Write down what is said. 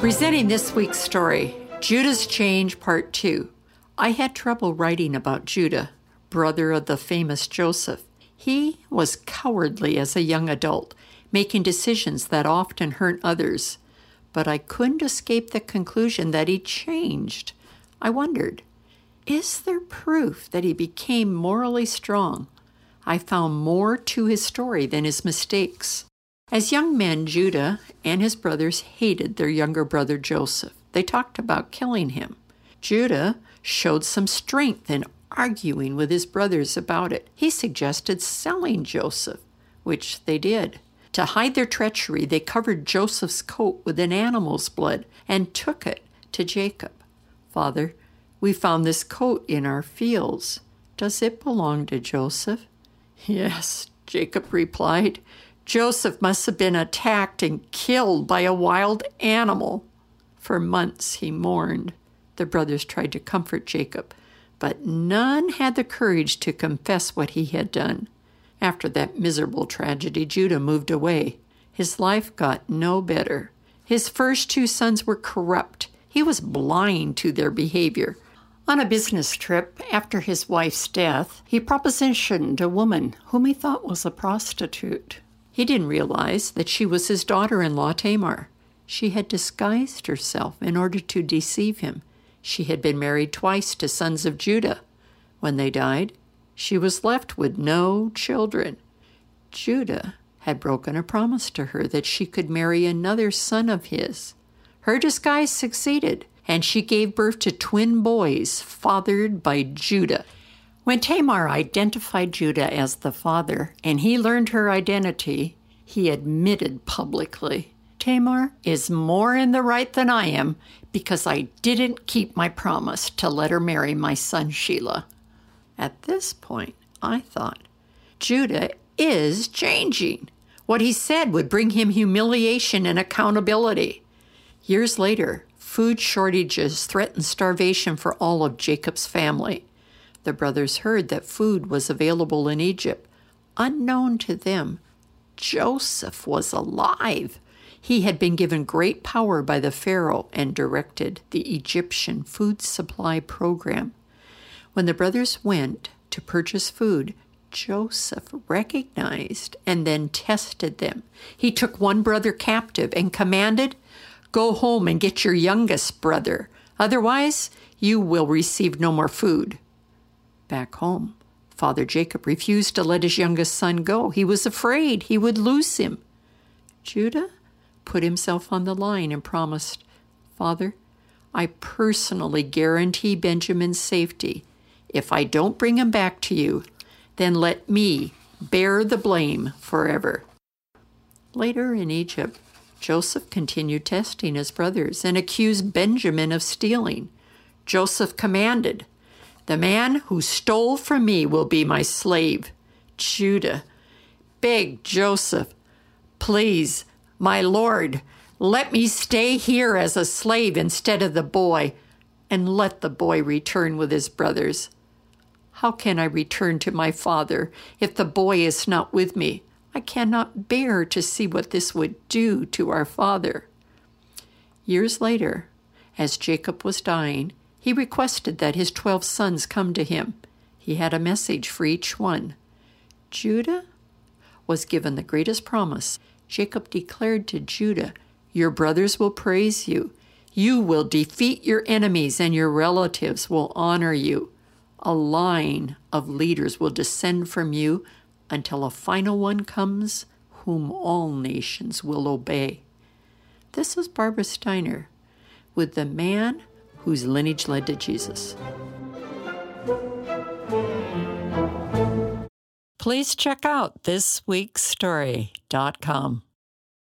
Presenting this week's story Judah's Change, Part 2. I had trouble writing about Judah, brother of the famous Joseph. He was cowardly as a young adult, making decisions that often hurt others. But I couldn't escape the conclusion that he changed. I wondered, is there proof that he became morally strong? I found more to his story than his mistakes. As young men, Judah and his brothers hated their younger brother Joseph. They talked about killing him. Judah showed some strength in arguing with his brothers about it. He suggested selling Joseph, which they did. To hide their treachery, they covered Joseph's coat with an animal's blood and took it to Jacob. Father, we found this coat in our fields. Does it belong to Joseph? Yes, Jacob replied. Joseph must have been attacked and killed by a wild animal. For months he mourned. The brothers tried to comfort Jacob, but none had the courage to confess what he had done. After that miserable tragedy, Judah moved away. His life got no better. His first two sons were corrupt. He was blind to their behavior. On a business trip after his wife's death, he propositioned a woman whom he thought was a prostitute. He didn't realize that she was his daughter in law, Tamar. She had disguised herself in order to deceive him. She had been married twice to sons of Judah. When they died, she was left with no children. Judah had broken a promise to her that she could marry another son of his. Her disguise succeeded, and she gave birth to twin boys fathered by Judah. When Tamar identified Judah as the father and he learned her identity, he admitted publicly Tamar is more in the right than I am because I didn't keep my promise to let her marry my son Shelah. At this point, I thought, Judah is changing. What he said would bring him humiliation and accountability. Years later, food shortages threatened starvation for all of Jacob's family. The brothers heard that food was available in Egypt. Unknown to them, Joseph was alive. He had been given great power by the Pharaoh and directed the Egyptian food supply program. When the brothers went to purchase food, Joseph recognized and then tested them. He took one brother captive and commanded, Go home and get your youngest brother. Otherwise, you will receive no more food back home. Father Jacob refused to let his youngest son go. He was afraid he would lose him. Judah put himself on the line and promised, Father, I personally guarantee Benjamin's safety. If I don't bring him back to you, then let me bear the blame forever. Later in Egypt, Joseph continued testing his brothers and accused Benjamin of stealing. Joseph commanded, the man who stole from me will be my slave. Judah beg Joseph, Please, my lord, let me stay here as a slave instead of the boy, and let the boy return with his brothers. How can I return to my father if the boy is not with me? I cannot bear to see what this would do to our father. Years later, as Jacob was dying, he requested that his twelve sons come to him. He had a message for each one. Judah was given the greatest promise. Jacob declared to Judah, Your brothers will praise you. You will defeat your enemies, and your relatives will honor you. A line of leaders will descend from you until a final one comes whom all nations will obey. This is Barbara Steiner with the man whose lineage led to Jesus. Please check out thisweekstory.com.